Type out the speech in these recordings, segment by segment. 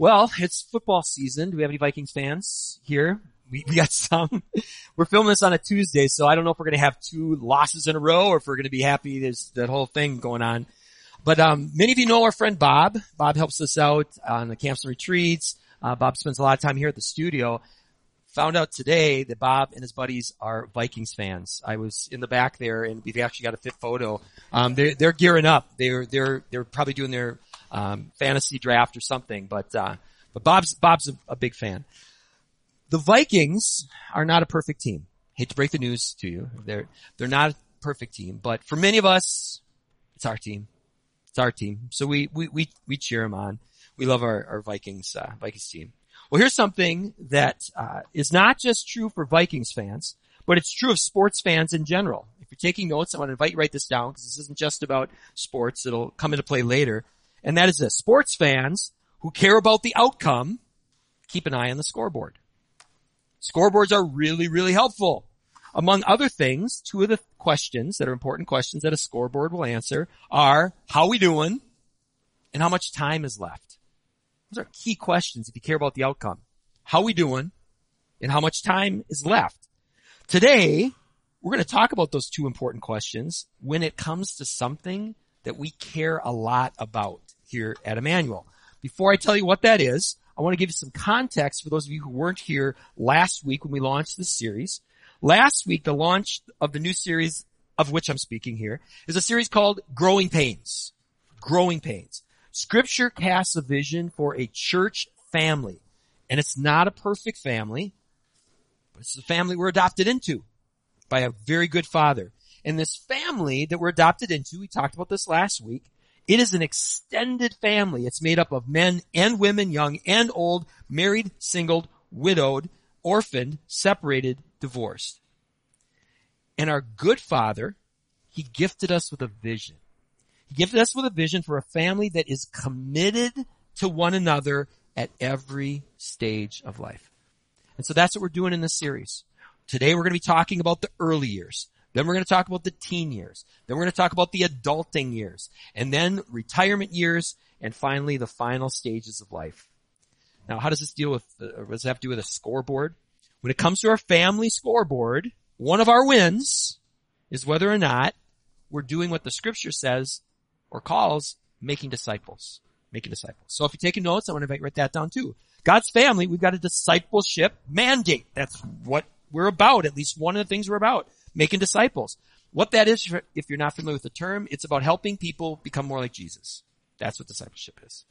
Well, it's football season. Do we have any Vikings fans here? We, we got some. we're filming this on a Tuesday, so I don't know if we're going to have two losses in a row or if we're going to be happy there's that whole thing going on. But um, many of you know our friend Bob. Bob helps us out on the camps and retreats. Uh, Bob spends a lot of time here at the studio. Found out today that Bob and his buddies are Vikings fans. I was in the back there, and we've actually got a fit photo. Um, they're they're gearing up. They're they're they're probably doing their um, fantasy draft or something. But uh, but Bob's Bob's a, a big fan. The Vikings are not a perfect team. Hate to break the news to you. They're they're not a perfect team, but for many of us, it's our team. It's our team. So we we we, we cheer them on. We love our our Vikings uh, Vikings team. Well, here's something that uh, is not just true for Vikings fans, but it's true of sports fans in general. If you're taking notes, I want to invite you to write this down because this isn't just about sports. It'll come into play later. And that is this. Sports fans who care about the outcome keep an eye on the scoreboard. Scoreboards are really, really helpful. Among other things, two of the questions that are important questions that a scoreboard will answer are, how we doing? And how much time is left? Those are key questions if you care about the outcome. How we doing? And how much time is left? Today, we're going to talk about those two important questions when it comes to something that we care a lot about here at Emmanuel. Before I tell you what that is, I want to give you some context for those of you who weren't here last week when we launched this series. Last week, the launch of the new series of which I'm speaking here is a series called Growing Pains. Growing Pains. Scripture casts a vision for a church family. And it's not a perfect family, but it's the family we're adopted into by a very good father. And this family that we're adopted into, we talked about this last week, it is an extended family. It's made up of men and women, young and old, married, singled, widowed, orphaned, separated, divorced. And our good father, he gifted us with a vision. He gifted us with a vision for a family that is committed to one another at every stage of life. And so that's what we're doing in this series. Today we're going to be talking about the early years. Then we're going to talk about the teen years. Then we're going to talk about the adulting years and then retirement years and finally the final stages of life. Now, how does this deal with, uh, what does it have to do with a scoreboard? When it comes to our family scoreboard, one of our wins is whether or not we're doing what the scripture says or calls making disciples. Making disciples. So if you're taking notes, I want to write that down too. God's family, we've got a discipleship mandate. That's what we're about. At least one of the things we're about making disciples. What that is, if you're not familiar with the term, it's about helping people become more like Jesus. That's what discipleship is.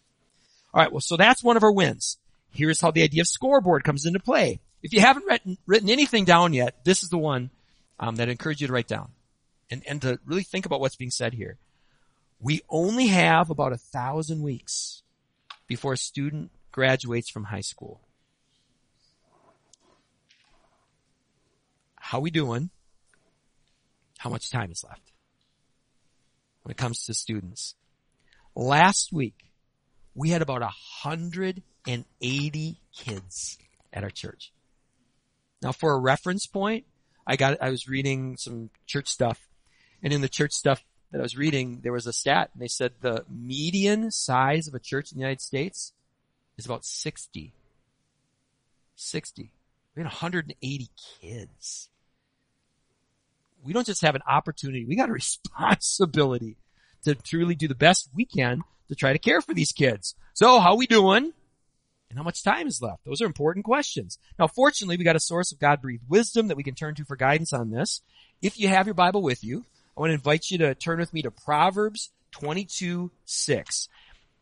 All right. Well, so that's one of our wins. Here's how the idea of scoreboard comes into play. If you haven't written, written anything down yet, this is the one um, that I encourage you to write down and, and to really think about what's being said here. We only have about a thousand weeks before a student graduates from high school. How we doing? How much time is left when it comes to students. Last week, we had about 180 kids at our church. Now for a reference point, I got, I was reading some church stuff and in the church stuff that I was reading, there was a stat and they said the median size of a church in the United States is about 60. 60. We had 180 kids we don't just have an opportunity, we got a responsibility to truly do the best we can to try to care for these kids. So how we doing? And how much time is left? Those are important questions. Now, fortunately, we got a source of God-breathed wisdom that we can turn to for guidance on this. If you have your Bible with you, I want to invite you to turn with me to Proverbs 22, 6.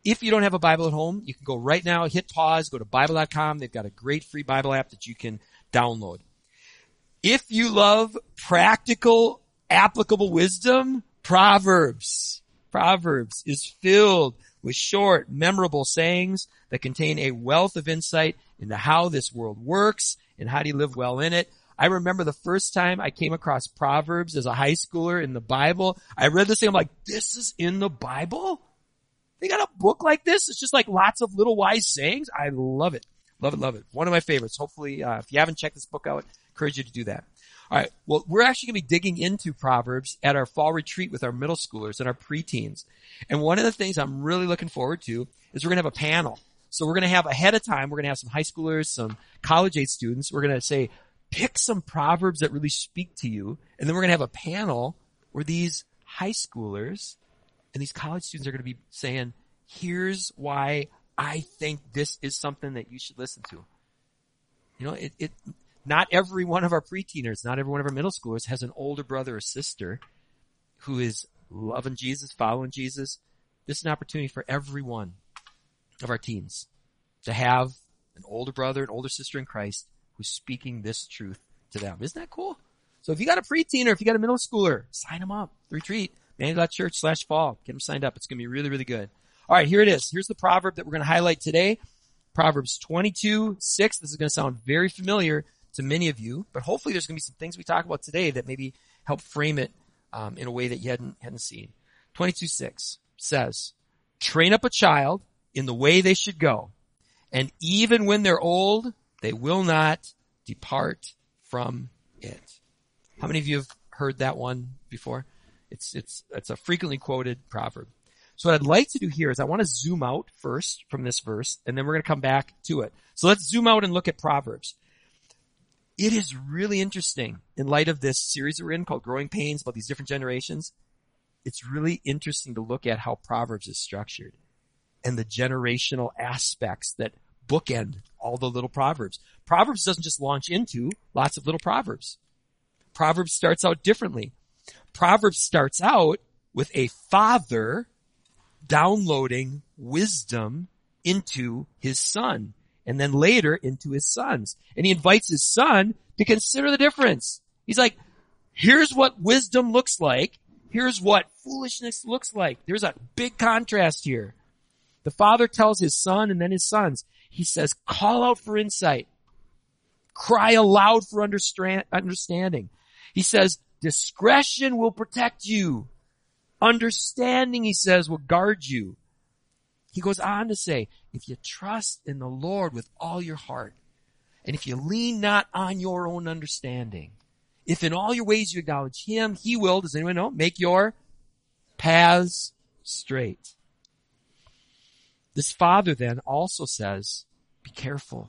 If you don't have a Bible at home, you can go right now, hit pause, go to Bible.com. They've got a great free Bible app that you can download. If you love practical, applicable wisdom, Proverbs, Proverbs is filled with short, memorable sayings that contain a wealth of insight into how this world works and how do you live well in it. I remember the first time I came across Proverbs as a high schooler in the Bible. I read this thing, I'm like, this is in the Bible? They got a book like this? It's just like lots of little wise sayings. I love it. Love it, love it. One of my favorites. Hopefully, uh, if you haven't checked this book out, encourage you to do that. All right. Well, we're actually going to be digging into Proverbs at our fall retreat with our middle schoolers and our preteens. And one of the things I'm really looking forward to is we're going to have a panel. So we're going to have ahead of time, we're going to have some high schoolers, some college age students. We're going to say, pick some proverbs that really speak to you. And then we're going to have a panel where these high schoolers and these college students are going to be saying, here's why I think this is something that you should listen to. You know, it, it, not every one of our preteeners, not every one of our middle schoolers has an older brother or sister who is loving Jesus, following Jesus. This is an opportunity for every one of our teens to have an older brother, an older sister in Christ who's speaking this truth to them. Isn't that cool? So if you got a preteen or if you got a middle schooler, sign them up. Retreat. Church slash fall. Get them signed up. It's going to be really, really good. All right, here it is. Here's the proverb that we're going to highlight today. Proverbs 22, 6. This is going to sound very familiar to many of you, but hopefully there's going to be some things we talk about today that maybe help frame it um, in a way that you hadn't, hadn't seen. 22, 6 says, train up a child in the way they should go, and even when they're old, they will not depart from it. How many of you have heard that one before? It's, it's, it's a frequently quoted proverb. So what I'd like to do here is I want to zoom out first from this verse, and then we're going to come back to it. So let's zoom out and look at Proverbs. It is really interesting in light of this series we're in called Growing Pains about these different generations. It's really interesting to look at how Proverbs is structured and the generational aspects that bookend all the little Proverbs. Proverbs doesn't just launch into lots of little Proverbs. Proverbs starts out differently. Proverbs starts out with a father downloading wisdom into his son and then later into his sons. And he invites his son to consider the difference. He's like, here's what wisdom looks like. Here's what foolishness looks like. There's a big contrast here. The father tells his son and then his sons, he says, call out for insight. Cry aloud for understanding. He says, discretion will protect you. Understanding, he says, will guard you. He goes on to say, if you trust in the Lord with all your heart, and if you lean not on your own understanding, if in all your ways you acknowledge Him, He will, does anyone know, make your paths straight. This father then also says, be careful.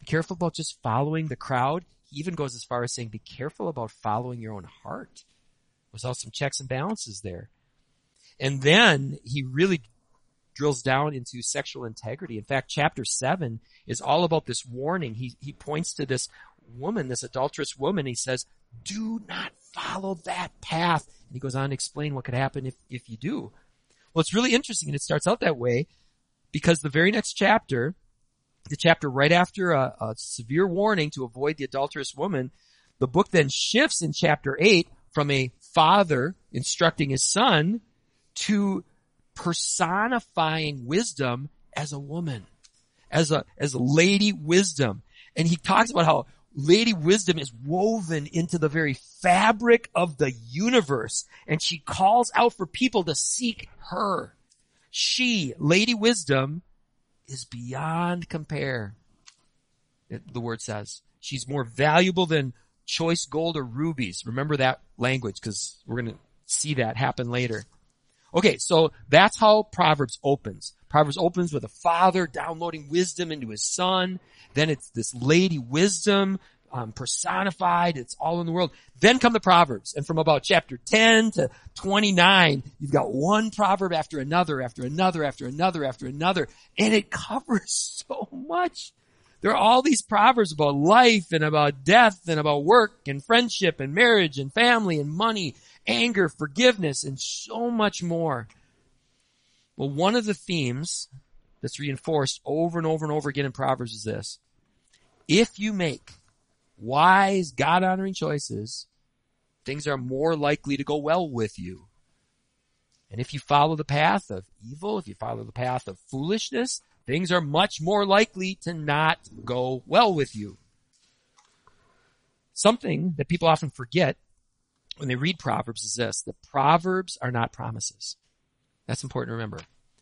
Be careful about just following the crowd. He even goes as far as saying, be careful about following your own heart. There's some checks and balances there. And then he really drills down into sexual integrity. In fact, chapter seven is all about this warning. He, he points to this woman, this adulterous woman. He says, do not follow that path. And he goes on to explain what could happen if, if you do. Well, it's really interesting and it starts out that way because the very next chapter, the chapter right after a, a severe warning to avoid the adulterous woman, the book then shifts in chapter eight from a father instructing his son to personifying wisdom as a woman, as a, as lady wisdom. And he talks about how lady wisdom is woven into the very fabric of the universe and she calls out for people to seek her. She, Lady Wisdom, is beyond compare. the word says. She's more valuable than choice gold or rubies. Remember that language because we're going to see that happen later. Okay, so that's how Proverbs opens. Proverbs opens with a father downloading wisdom into his son. Then it's this lady wisdom um, personified. It's all in the world. Then come the Proverbs. And from about chapter 10 to 29, you've got one proverb after another, after another, after another, after another. And it covers so much. There are all these proverbs about life and about death and about work and friendship and marriage and family and money, anger, forgiveness, and so much more. Well, one of the themes that's reinforced over and over and over again in Proverbs is this. If you make wise, God honoring choices, things are more likely to go well with you. And if you follow the path of evil, if you follow the path of foolishness, things are much more likely to not go well with you. Something that people often forget when they read Proverbs is this, that Proverbs are not promises. That's important to remember.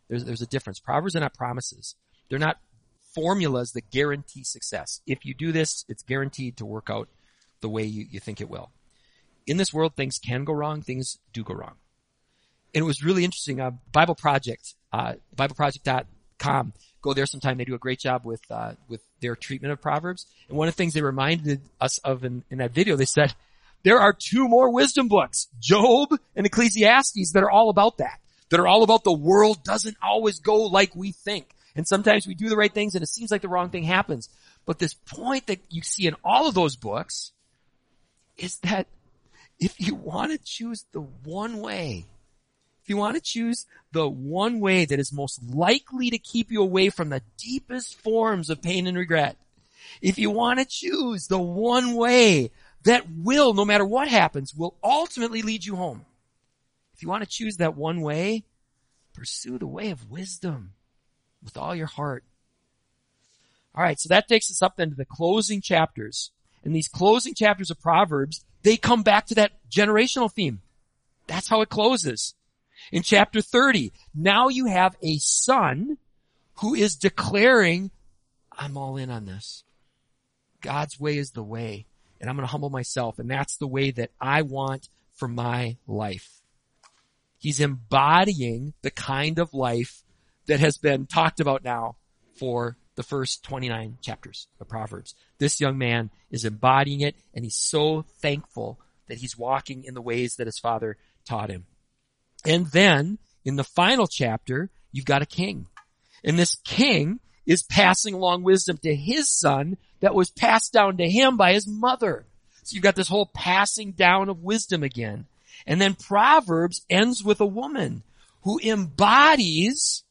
There's, there's a difference. Proverbs are not promises. They're not formulas that guarantee success. If you do this, it's guaranteed to work out the way you, you think it will. In this world, things can go wrong. Things do go wrong. And it was really interesting. Uh, Bible Project, uh, BibleProject com. Go there sometime. They do a great job with, uh, with their treatment of Proverbs. And one of the things they reminded us of in, in that video, they said, there are two more wisdom books, Job and Ecclesiastes, that are all about that. That are all about the world doesn't always go like we think. And sometimes we do the right things and it seems like the wrong thing happens. But this point that you see in all of those books is that if you want to choose the one way, if you want to choose the one way that is most likely to keep you away from the deepest forms of pain and regret, if you want to choose the one way that will, no matter what happens, will ultimately lead you home. If you want to choose that one way, pursue the way of wisdom with all your heart. All right, so that takes us up then to the closing chapters. And these closing chapters of Proverbs, they come back to that generational theme. That's how it closes. In chapter 30, now you have a son who is declaring, I'm all in on this. God's way is the way and I'm going to humble myself. And that's the way that I want for my life. He's embodying the kind of life that has been talked about now for the first 29 chapters of Proverbs. This young man is embodying it and he's so thankful that he's walking in the ways that his father taught him. And then in the final chapter, you've got a king. And this king is passing along wisdom to his son that was passed down to him by his mother. So you've got this whole passing down of wisdom again. And then Proverbs ends with a woman who embodies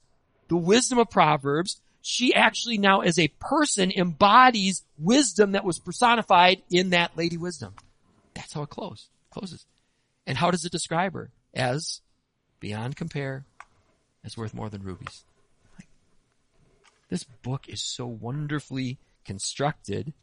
the wisdom of Proverbs. She actually now as a person embodies wisdom that was personified in that lady wisdom. That's how it closes. closes. And how does it describe her? As beyond compare, as worth more than rubies. This book is so wonderfully constructed.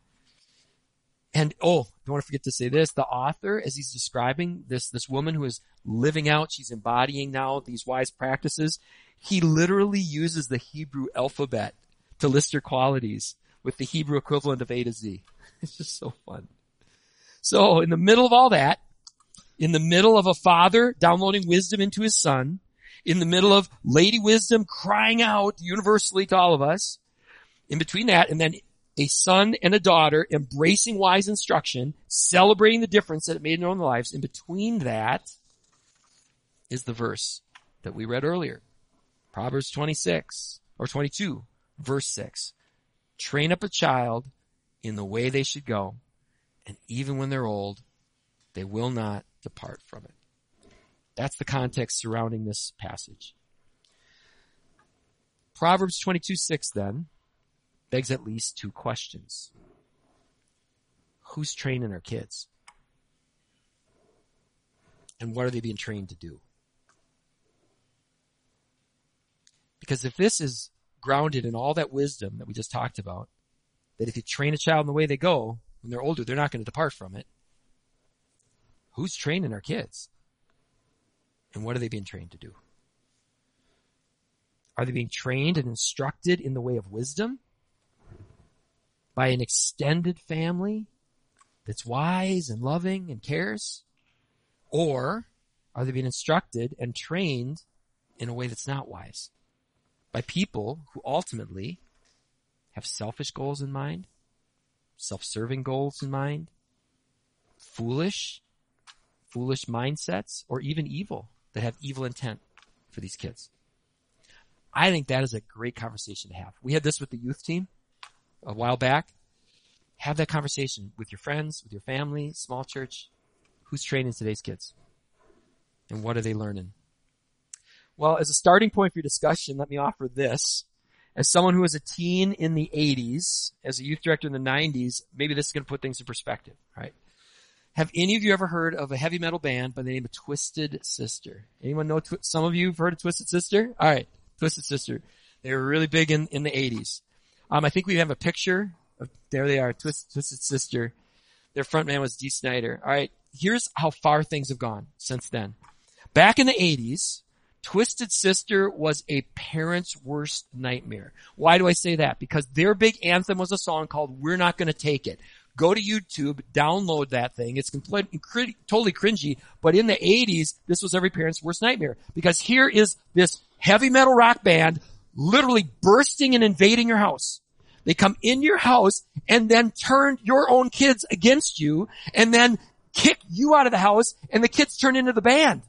And oh, don't want to forget to say this. The author, as he's describing this, this woman who is living out, she's embodying now these wise practices. He literally uses the Hebrew alphabet to list her qualities with the Hebrew equivalent of A to Z. It's just so fun. So in the middle of all that, in the middle of a father downloading wisdom into his son, in the middle of Lady Wisdom crying out universally to all of us. In between that and then a son and a daughter embracing wise instruction, celebrating the difference that it made in their own lives. In between that is the verse that we read earlier. Proverbs 26 or 22 verse 6. Train up a child in the way they should go and even when they're old, they will not depart from it. That's the context surrounding this passage. Proverbs 22, 6 then begs at least two questions. Who's training our kids? And what are they being trained to do? Because if this is grounded in all that wisdom that we just talked about, that if you train a child in the way they go, when they're older, they're not going to depart from it. Who's training our kids? And what are they being trained to do? Are they being trained and instructed in the way of wisdom by an extended family that's wise and loving and cares? Or are they being instructed and trained in a way that's not wise by people who ultimately have selfish goals in mind, self-serving goals in mind, foolish, foolish mindsets, or even evil that have evil intent for these kids. I think that is a great conversation to have. We had this with the youth team a while back. Have that conversation with your friends, with your family, small church. Who's training today's kids? And what are they learning? Well, as a starting point for your discussion, let me offer this. As someone who was a teen in the 80s, as a youth director in the 90s, maybe this is going to put things in perspective, right? Have any of you ever heard of a heavy metal band by the name of Twisted Sister? Anyone know? Twi- some of you have heard of Twisted Sister. All right, Twisted Sister. They were really big in in the '80s. Um, I think we have a picture. Of, there they are, Twist, Twisted Sister. Their front man was Dee Snider. All right, here's how far things have gone since then. Back in the '80s, Twisted Sister was a parent's worst nightmare. Why do I say that? Because their big anthem was a song called We're Not Gonna Take It. Go to YouTube, download that thing. It's completely, totally cringy. But in the 80s, this was every parent's worst nightmare. Because here is this heavy metal rock band literally bursting and invading your house. They come in your house and then turn your own kids against you and then kick you out of the house and the kids turn into the band.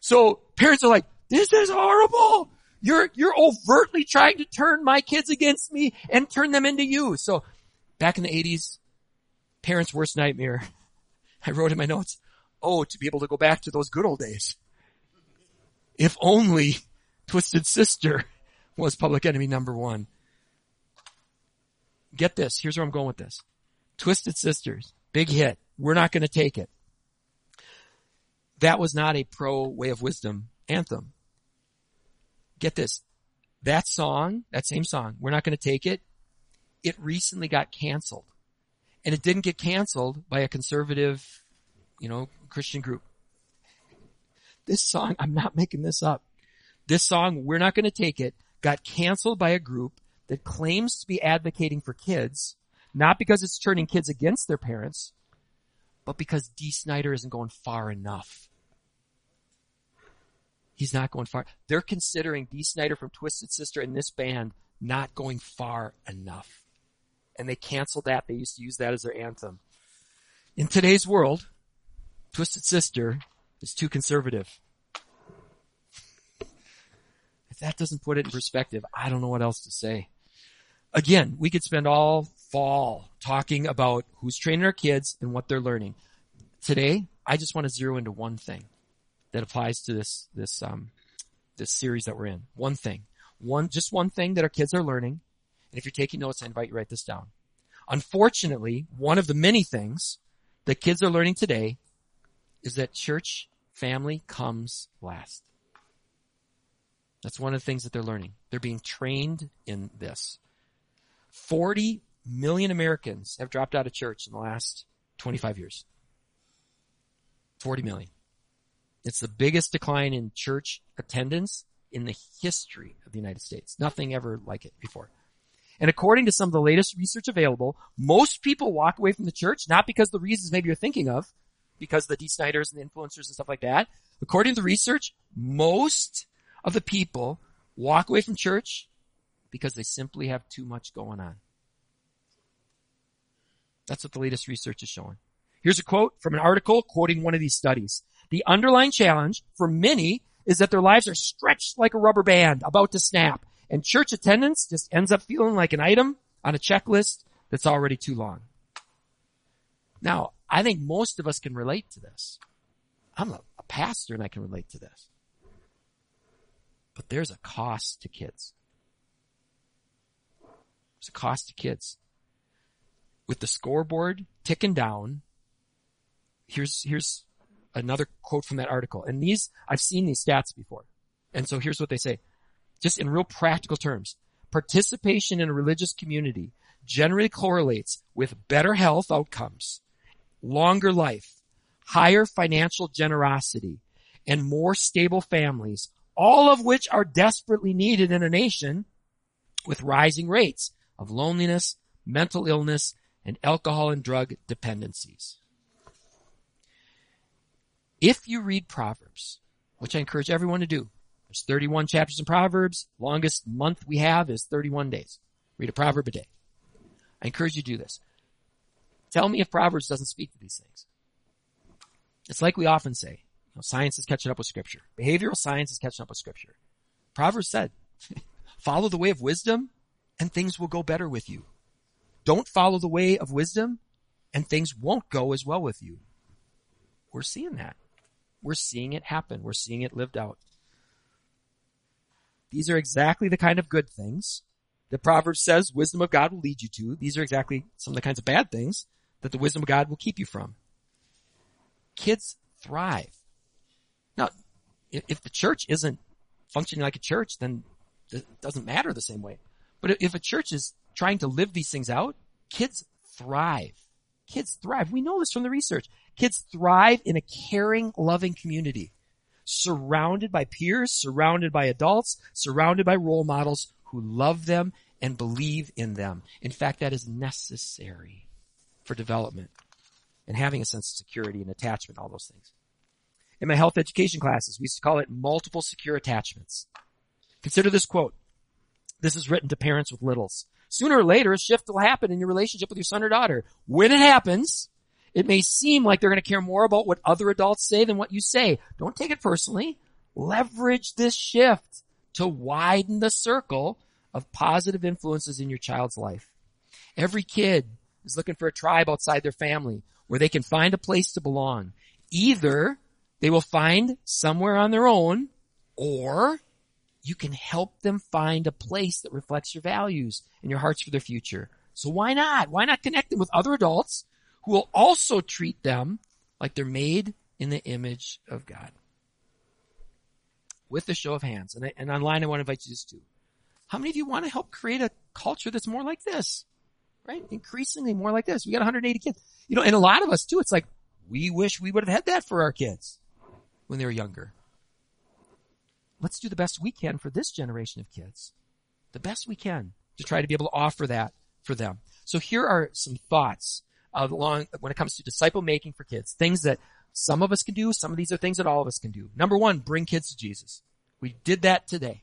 So parents are like, this is horrible. You're, you're overtly trying to turn my kids against me and turn them into you. So back in the eighties, parents' worst nightmare. I wrote in my notes, oh, to be able to go back to those good old days. If only Twisted Sister was public enemy number one. Get this. Here's where I'm going with this. Twisted Sisters. Big hit. We're not going to take it. That was not a pro way of wisdom anthem. Get this. That song, that same song, we're not going to take it. It recently got canceled. And it didn't get canceled by a conservative, you know, Christian group. This song, I'm not making this up. This song, we're not going to take it, got canceled by a group that claims to be advocating for kids, not because it's turning kids against their parents, but because Dee Snider isn't going far enough. He's not going far. They're considering Dee Snider from Twisted Sister and this band not going far enough. And they canceled that. They used to use that as their anthem. In today's world, Twisted Sister is too conservative. If that doesn't put it in perspective, I don't know what else to say. Again, we could spend all fall talking about who's training our kids and what they're learning. Today, I just want to zero into one thing that applies to this, this, um, this series that we're in. One thing. One, just one thing that our kids are learning. And if you're taking notes, I invite you to write this down. Unfortunately, one of the many things that kids are learning today is that church family comes last. That's one of the things that they're learning. They're being trained in this. 40 million Americans have dropped out of church in the last 25 years. 40 million. It's the biggest decline in church attendance in the history of the United States. Nothing ever like it before. And according to some of the latest research available, most people walk away from the church not because the reasons maybe you're thinking of, because the Dee Sniders and the influencers and stuff like that. According to the research, most of the people walk away from church because they simply have too much going on. That's what the latest research is showing. Here's a quote from an article quoting one of these studies. The underlying challenge for many is that their lives are stretched like a rubber band about to snap and church attendance just ends up feeling like an item on a checklist that's already too long. Now, I think most of us can relate to this. I'm a, a pastor and I can relate to this. But there's a cost to kids. There's a cost to kids with the scoreboard ticking down. Here's, here's another quote from that article. And these, I've seen these stats before. And so here's what they say. Just in real practical terms, participation in a religious community generally correlates with better health outcomes, longer life, higher financial generosity, and more stable families, all of which are desperately needed in a nation with rising rates of loneliness, mental illness, and alcohol and drug dependencies. If you read Proverbs, which I encourage everyone to do, there's 31 chapters in Proverbs. Longest month we have is 31 days. Read a proverb a day. I encourage you to do this. Tell me if Proverbs doesn't speak to these things. It's like we often say, you know, science is catching up with scripture. Behavioral science is catching up with scripture. Proverbs said, follow the way of wisdom and things will go better with you. Don't follow the way of wisdom and things won't go as well with you. We're seeing that. We're seeing it happen. We're seeing it lived out. These are exactly the kind of good things that Proverbs says wisdom of God will lead you to. These are exactly some of the kinds of bad things that the wisdom of God will keep you from. Kids thrive. Now, if the church isn't functioning like a church, then it doesn't matter the same way. But if a church is trying to live these things out, kids thrive. Kids thrive. We know this from the research. Kids thrive in a caring, loving community, surrounded by peers, surrounded by adults, surrounded by role models who love them and believe in them. In fact, that is necessary for development and having a sense of security and attachment, all those things. In my health education classes, we used to call it multiple secure attachments. Consider this quote. This is written to parents with littles. Sooner or later, a shift will happen in your relationship with your son or daughter. When it happens, it may seem like they're going to care more about what other adults say than what you say. Don't take it personally. Leverage this shift to widen the circle of positive influences in your child's life. Every kid is looking for a tribe outside their family where they can find a place to belong. Either they will find somewhere on their own or you can help them find a place that reflects your values and your hearts for their future. So why not? Why not connect them with other adults who will also treat them like they're made in the image of God? With a show of hands, and, I, and online I want to invite you to. How many of you want to help create a culture that's more like this? Right? Increasingly more like this. We got 180 kids. You know, and a lot of us too, it's like, we wish we would have had that for our kids when they were younger. Let's do the best we can for this generation of kids. The best we can to try to be able to offer that for them. So here are some thoughts along when it comes to disciple making for kids. Things that some of us can do. Some of these are things that all of us can do. Number one, bring kids to Jesus. We did that today.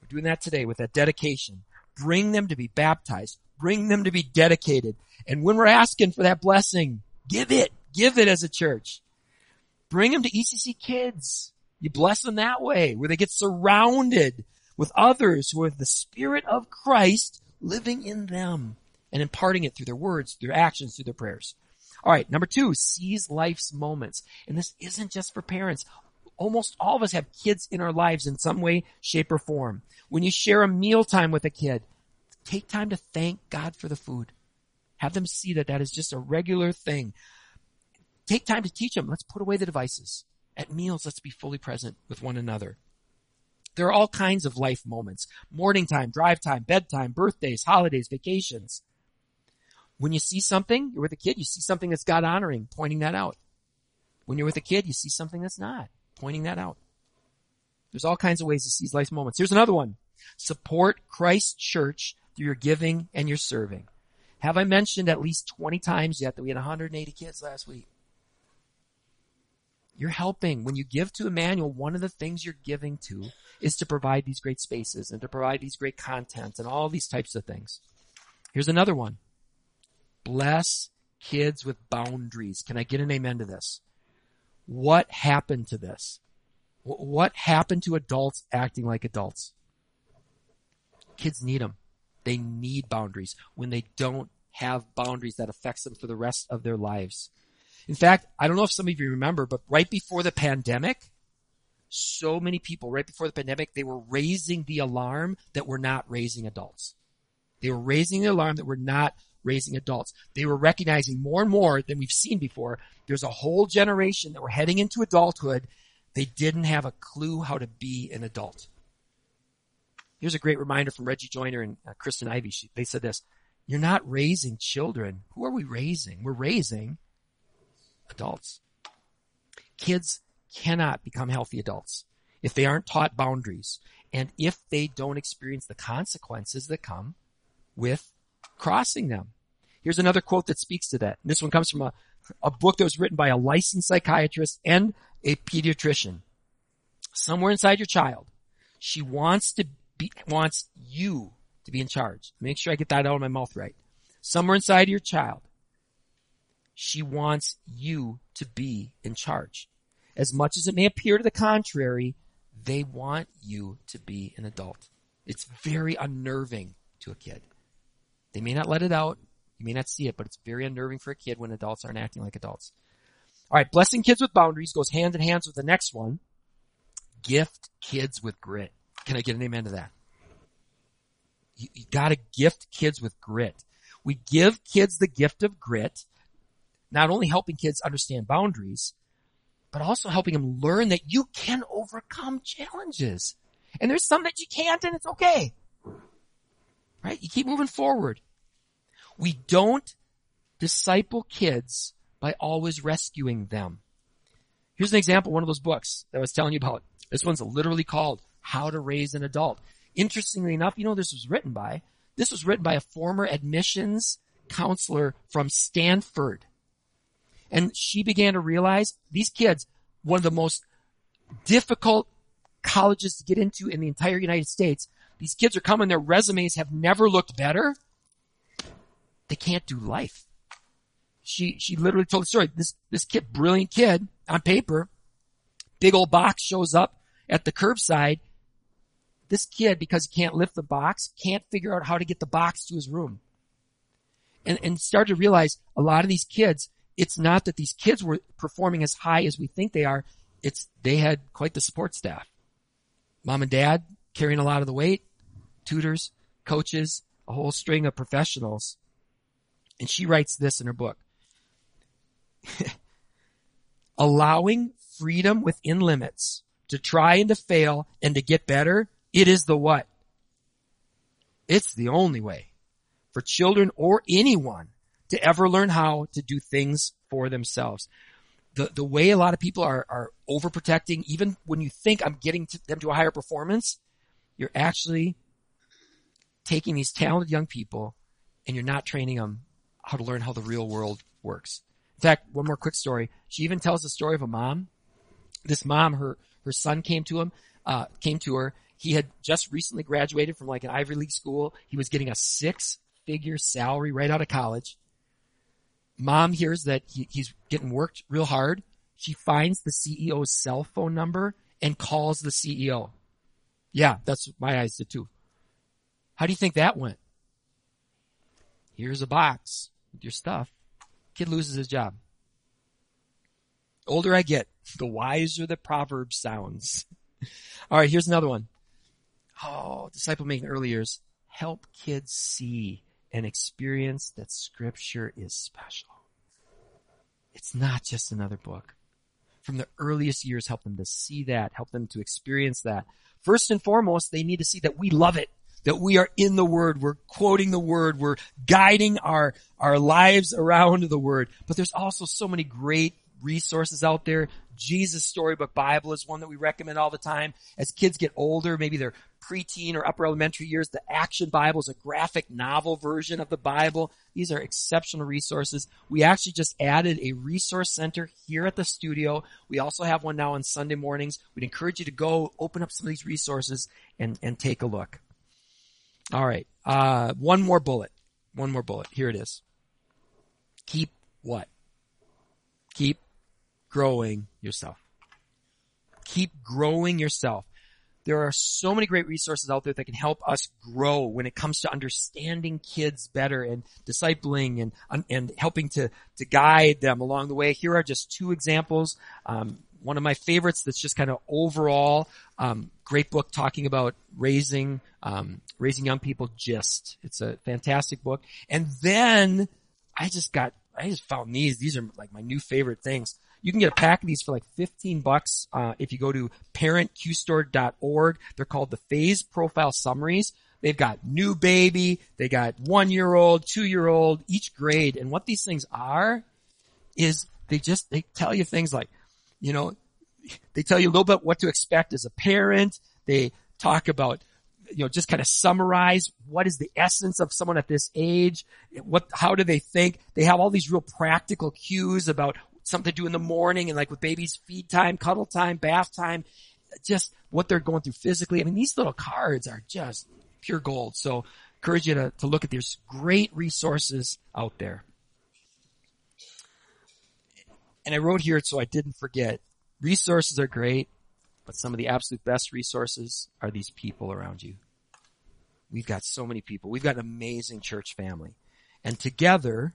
We're doing that today with that dedication. Bring them to be baptized. Bring them to be dedicated. And when we're asking for that blessing, give it. Give it as a church. Bring them to ECC kids. You bless them that way, where they get surrounded with others who have the Spirit of Christ living in them and imparting it through their words, through their actions, through their prayers. All right, number two, seize life's moments. And this isn't just for parents. Almost all of us have kids in our lives in some way, shape, or form. When you share a meal time with a kid, take time to thank God for the food. Have them see that that is just a regular thing. Take time to teach them. Let's put away the devices. At meals, let's be fully present with one another. There are all kinds of life moments. Morning time, drive time, bedtime, birthdays, holidays, vacations. When you see something, you're with a kid, you see something that's God honoring, pointing that out. When you're with a kid, you see something that's not, pointing that out. There's all kinds of ways to seize life's moments. Here's another one. Support Christ Church through your giving and your serving. Have I mentioned at least 20 times yet that we had 180 kids last week? You're helping. When you give to Emmanuel, one of the things you're giving to is to provide these great spaces and to provide these great content and all these types of things. Here's another one. Bless kids with boundaries. Can I get an amen to this? What happened to this? What happened to adults acting like adults? Kids need them. They need boundaries. When they don't have boundaries, that affects them for the rest of their lives. In fact, I don't know if some of you remember, but right before the pandemic, so many people right before the pandemic, they were raising the alarm that we're not raising adults. They were raising the alarm that we're not raising adults. They were recognizing more and more than we've seen before. There's a whole generation that were heading into adulthood. They didn't have a clue how to be an adult. Here's a great reminder from Reggie Joiner and uh, Kristen Ivy. She, they said this, you're not raising children. Who are we raising? We're raising adults. Kids cannot become healthy adults if they aren't taught boundaries and if they don't experience the consequences that come with crossing them. Here's another quote that speaks to that. This one comes from a, a book that was written by a licensed psychiatrist and a pediatrician. Somewhere inside your child, she wants to be, wants you to be in charge. Make sure I get that out of my mouth right. Somewhere inside your child, she wants you to be in charge. As much as it may appear to the contrary, they want you to be an adult. It's very unnerving to a kid. They may not let it out. You may not see it, but it's very unnerving for a kid when adults aren't acting like adults. All right. Blessing kids with boundaries goes hand in hand with the next one. Gift kids with grit. Can I get an amen to that? You, you gotta gift kids with grit. We give kids the gift of grit not only helping kids understand boundaries, but also helping them learn that you can overcome challenges. And there's some that you can't and it's okay. Right? You keep moving forward. We don't disciple kids by always rescuing them. Here's an example, one of those books that I was telling you about. This one's literally called How to Raise an Adult. Interestingly enough, you know this was written by? This was written by a former admissions counselor from Stanford. And she began to realize these kids, one of the most difficult colleges to get into in the entire United States, These kids are coming, their resumes have never looked better. They can't do life. She, she literally told the story. This, this kid, brilliant kid on paper, big old box shows up at the curbside. This kid, because he can't lift the box, can't figure out how to get the box to his room. And, and start to realize a lot of these kids, it's not that these kids were performing as high as we think they are. It's, they had quite the support staff. Mom and dad carrying a lot of the weight, tutors, coaches, a whole string of professionals. And she writes this in her book. Allowing freedom within limits to try and to fail and to get better, it is the what? It's the only way for children or anyone to ever learn how to do things for themselves. The, the way a lot of people are, are overprotecting, even when you think I'm getting to them to a higher performance, you're actually taking these talented young people and you're not training them how to learn how the real world works. In fact, one more quick story. She even tells the story of a mom. This mom, her, her son came to him, uh, came to her. He had just recently graduated from like an Ivy League school. He was getting a six figure salary right out of college. Mom hears that he, he's getting worked real hard. She finds the CEO's cell phone number and calls the CEO. Yeah, that's what my eyes did too. How do you think that went? Here's a box your stuff. Kid loses his job. older I get, the wiser the proverb sounds. All right, here's another one. Oh, disciple making early years. Help kids see and experience that scripture is special. It's not just another book. From the earliest years, help them to see that, help them to experience that. First and foremost, they need to see that we love it that we are in the word. We're quoting the word. We're guiding our, our lives around the word. But there's also so many great resources out there. Jesus Storybook Bible is one that we recommend all the time. As kids get older, maybe they're preteen or upper elementary years, the Action Bible is a graphic novel version of the Bible. These are exceptional resources. We actually just added a resource center here at the studio. We also have one now on Sunday mornings. We'd encourage you to go open up some of these resources and, and take a look. All right. Uh, one more bullet. One more bullet. Here it is. Keep what? Keep growing yourself. Keep growing yourself. There are so many great resources out there that can help us grow when it comes to understanding kids better and discipling and and helping to to guide them along the way. Here are just two examples. Um, one of my favorites that's just kind of overall um, great book talking about raising um, raising young people gist. It's a fantastic book. And then i just got i just found these. These are like my new favorite things. You can get a pack of these for like 15 bucks uh, if you go to parentqstore.org they're called the phase profile summaries. They've got new baby they got one year old two year old each grade. And what these things are is they just they tell you things like you know, they tell you a little bit what to expect as a parent. They talk about, you know, just kind of summarize what is the essence of someone at this age. What, how do they think? They have all these real practical cues about something to do in the morning and like with babies feed time, cuddle time, bath time, just what they're going through physically. I mean, these little cards are just pure gold. So encourage you to, to look at these great resources out there. And I wrote here so I didn't forget. Resources are great, but some of the absolute best resources are these people around you. We've got so many people. We've got an amazing church family. And together,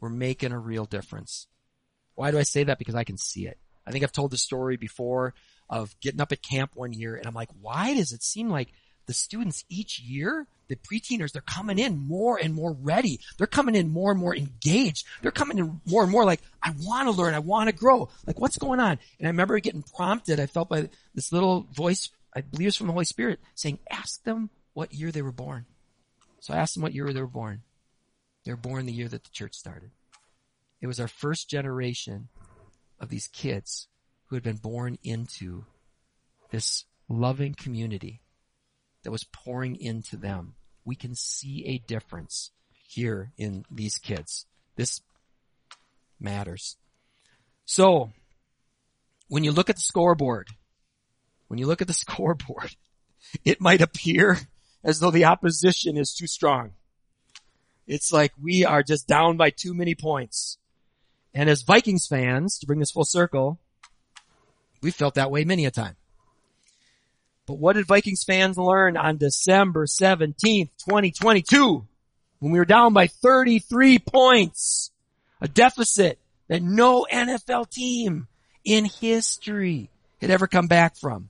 we're making a real difference. Why do I say that? Because I can see it. I think I've told the story before of getting up at camp one year and I'm like, why does it seem like the students each year, the preteeners, they're coming in more and more ready. They're coming in more and more engaged. They're coming in more and more like, I want to learn. I want to grow. Like, what's going on? And I remember getting prompted. I felt by this little voice, I believe it's from the Holy Spirit, saying, ask them what year they were born. So I asked them what year they were born. They were born the year that the church started. It was our first generation of these kids who had been born into this loving community that was pouring into them. We can see a difference here in these kids. This matters. So, when you look at the scoreboard, when you look at the scoreboard, it might appear as though the opposition is too strong. It's like we are just down by too many points. And as Vikings fans, to bring this full circle, we felt that way many a time. But what did Vikings fans learn on December 17th, 2022? When we were down by 33 points, a deficit that no NFL team in history had ever come back from.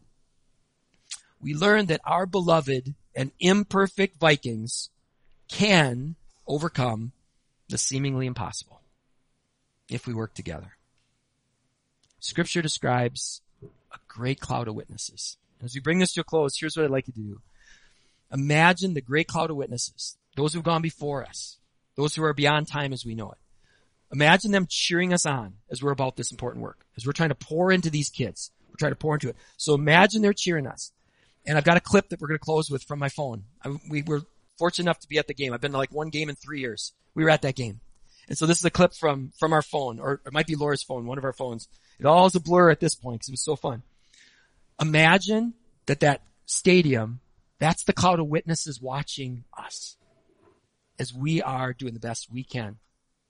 We learned that our beloved and imperfect Vikings can overcome the seemingly impossible if we work together. Scripture describes a great cloud of witnesses. As we bring this to a close, here's what I'd like you to do. Imagine the great cloud of witnesses, those who've gone before us, those who are beyond time as we know it. Imagine them cheering us on as we're about this important work, as we're trying to pour into these kids. We're trying to pour into it. So imagine they're cheering us. And I've got a clip that we're going to close with from my phone. I, we were fortunate enough to be at the game. I've been to like one game in three years. We were at that game. And so this is a clip from, from our phone, or it might be Laura's phone, one of our phones. It all is a blur at this point because it was so fun. Imagine that that stadium, that's the cloud of witnesses watching us as we are doing the best we can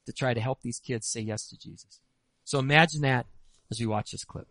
to try to help these kids say yes to Jesus. So imagine that as we watch this clip.